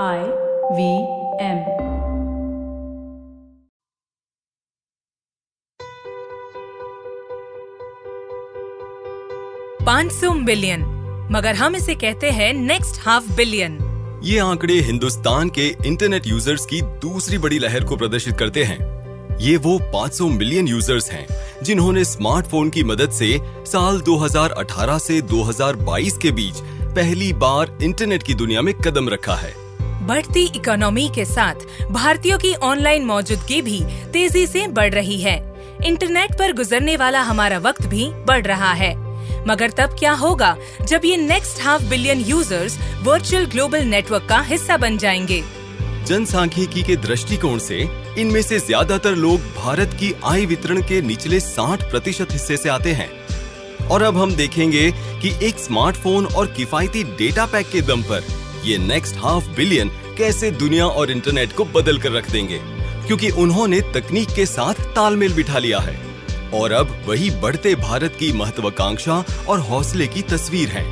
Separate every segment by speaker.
Speaker 1: I V M
Speaker 2: पाँच सौ billion मगर हम इसे कहते हैं नेक्स्ट हाफ़ बिलियन
Speaker 3: ये आंकड़े हिंदुस्तान के इंटरनेट यूज़र्स की दूसरी बड़ी लहर को प्रदर्शित करते हैं। ये वो 500 मिलियन यूज़र्स हैं जिन्होंने स्मार्टफ़ोन की मदद से साल 2018 से 2022 के बीच पहली बार इंटरनेट की दुनिया में कदम रखा है।
Speaker 2: बढ़ती इकोनॉमी के साथ भारतीयों की ऑनलाइन मौजूदगी भी तेज़ी से बढ़ रही है। इंटरनेट पर गुजरने वाला हमारा वक्त भी बढ़ रहा है। मगर तब क्या होगा जब ये next half billion users virtual global network का हिस्सा बन जाएँगे?
Speaker 3: जनसांख्यिकी के दृष्टिकोण से इनमें से ज़्यादातर लोग भारत की आय वितरण के निचले 60 प्रतिशत हिस्से से आते हैं। और अब हम देखेंगे कि एक स्मार्टफ़ोन और किफायती डेटा पैक के दम पर ये नेक्स्ट हाफ़ बिलियन कैसे दुनिया और इंटरनेट को बदल कर रख देंगे? क्योंकि उन्होंने तकनीक के साथ तालमेल बिठा लिया है। और अब वही बढ़ते भारत की महत्वाकांक्षा और हौसले की तस्वीर है।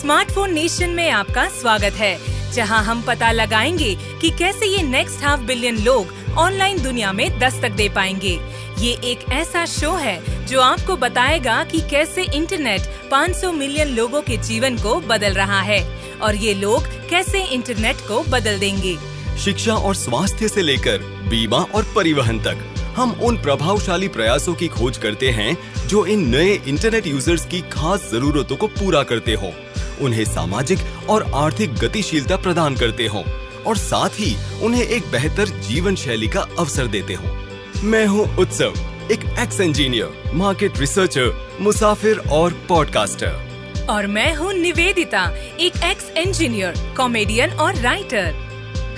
Speaker 2: स्मार्टफ़ोन नेशन में आपका स्वागत है, जहाँ हम पता लगाएँगे कि कैसे ये नेक्स्ट हाफ़ बिलियन लोग ऑनलाइन दुनिया में दस्तक दे पाएँगे। ये एक ऐसा शो है जो आपको बताएगा कि कैसे इंटरनेट 500 मिलियन लोगों के जीवन को बदल रहा है। और ये लोग कैसे इंटरनेट को बदल देंगे?
Speaker 3: शिक्षा और स्वास्थ्य से लेकर बीमा और परिवहन तक, हम उन प्रभावशाली प्रयासों की खोज करते हैं जो इन नए इंटरनेट यूज़र्स की खास जरूरतों को पूरा करते हो, उन्हें सामाजिक और आर्थिक गतिशीलता प्रदान करते हो, और साथ ही उन्हें एक बेहतर जीवन शैली का अवसर देते हो। मैं हूँ उत्सव, एक एक्स इंजीनियर, मार्केट रिसर्चर, मुसाफिर और पॉडकास्टर।
Speaker 2: और मैं हूँ निवेदिता एक एक्स इंजीनियर कॉमेडियन और राइटर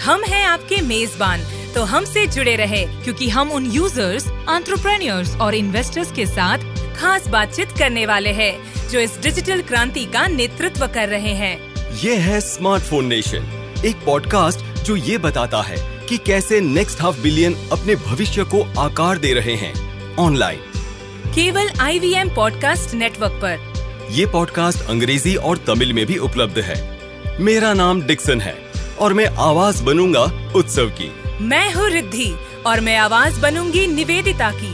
Speaker 2: हम हैं आपके मेजबान तो हमसे जुड़े रहे क्योंकि हम उन यूज़र्स एंटरप्रेन्योर्स और इन्वेस्टर्स के साथ खास बातचीत करने वाले हैं जो इस डिजिटल क्रांति का नेतृत्व कर रहे हैं।
Speaker 3: ये है स्मार्टफ़ोन नेशन एक पॉडकास्ट जो ये बताता है कि कैसे नेक्स्ट हाफ़ बिलियन अपने भविष्य को आकार दे रहे हैं ऑनलाइन
Speaker 2: केवल आईवीएम पॉडकास्ट नेटवर्क पर।
Speaker 3: ये पॉडकास्ट अंग्रेज़ी और तमिल में भी उपलब्ध है। मेरा नाम डिक्सन है और मैं आवाज़ बनूँगा उत्सव की।
Speaker 2: मैं हूँ रिद्धि और मैं आवाज़ बनूँगी निवेदिता की।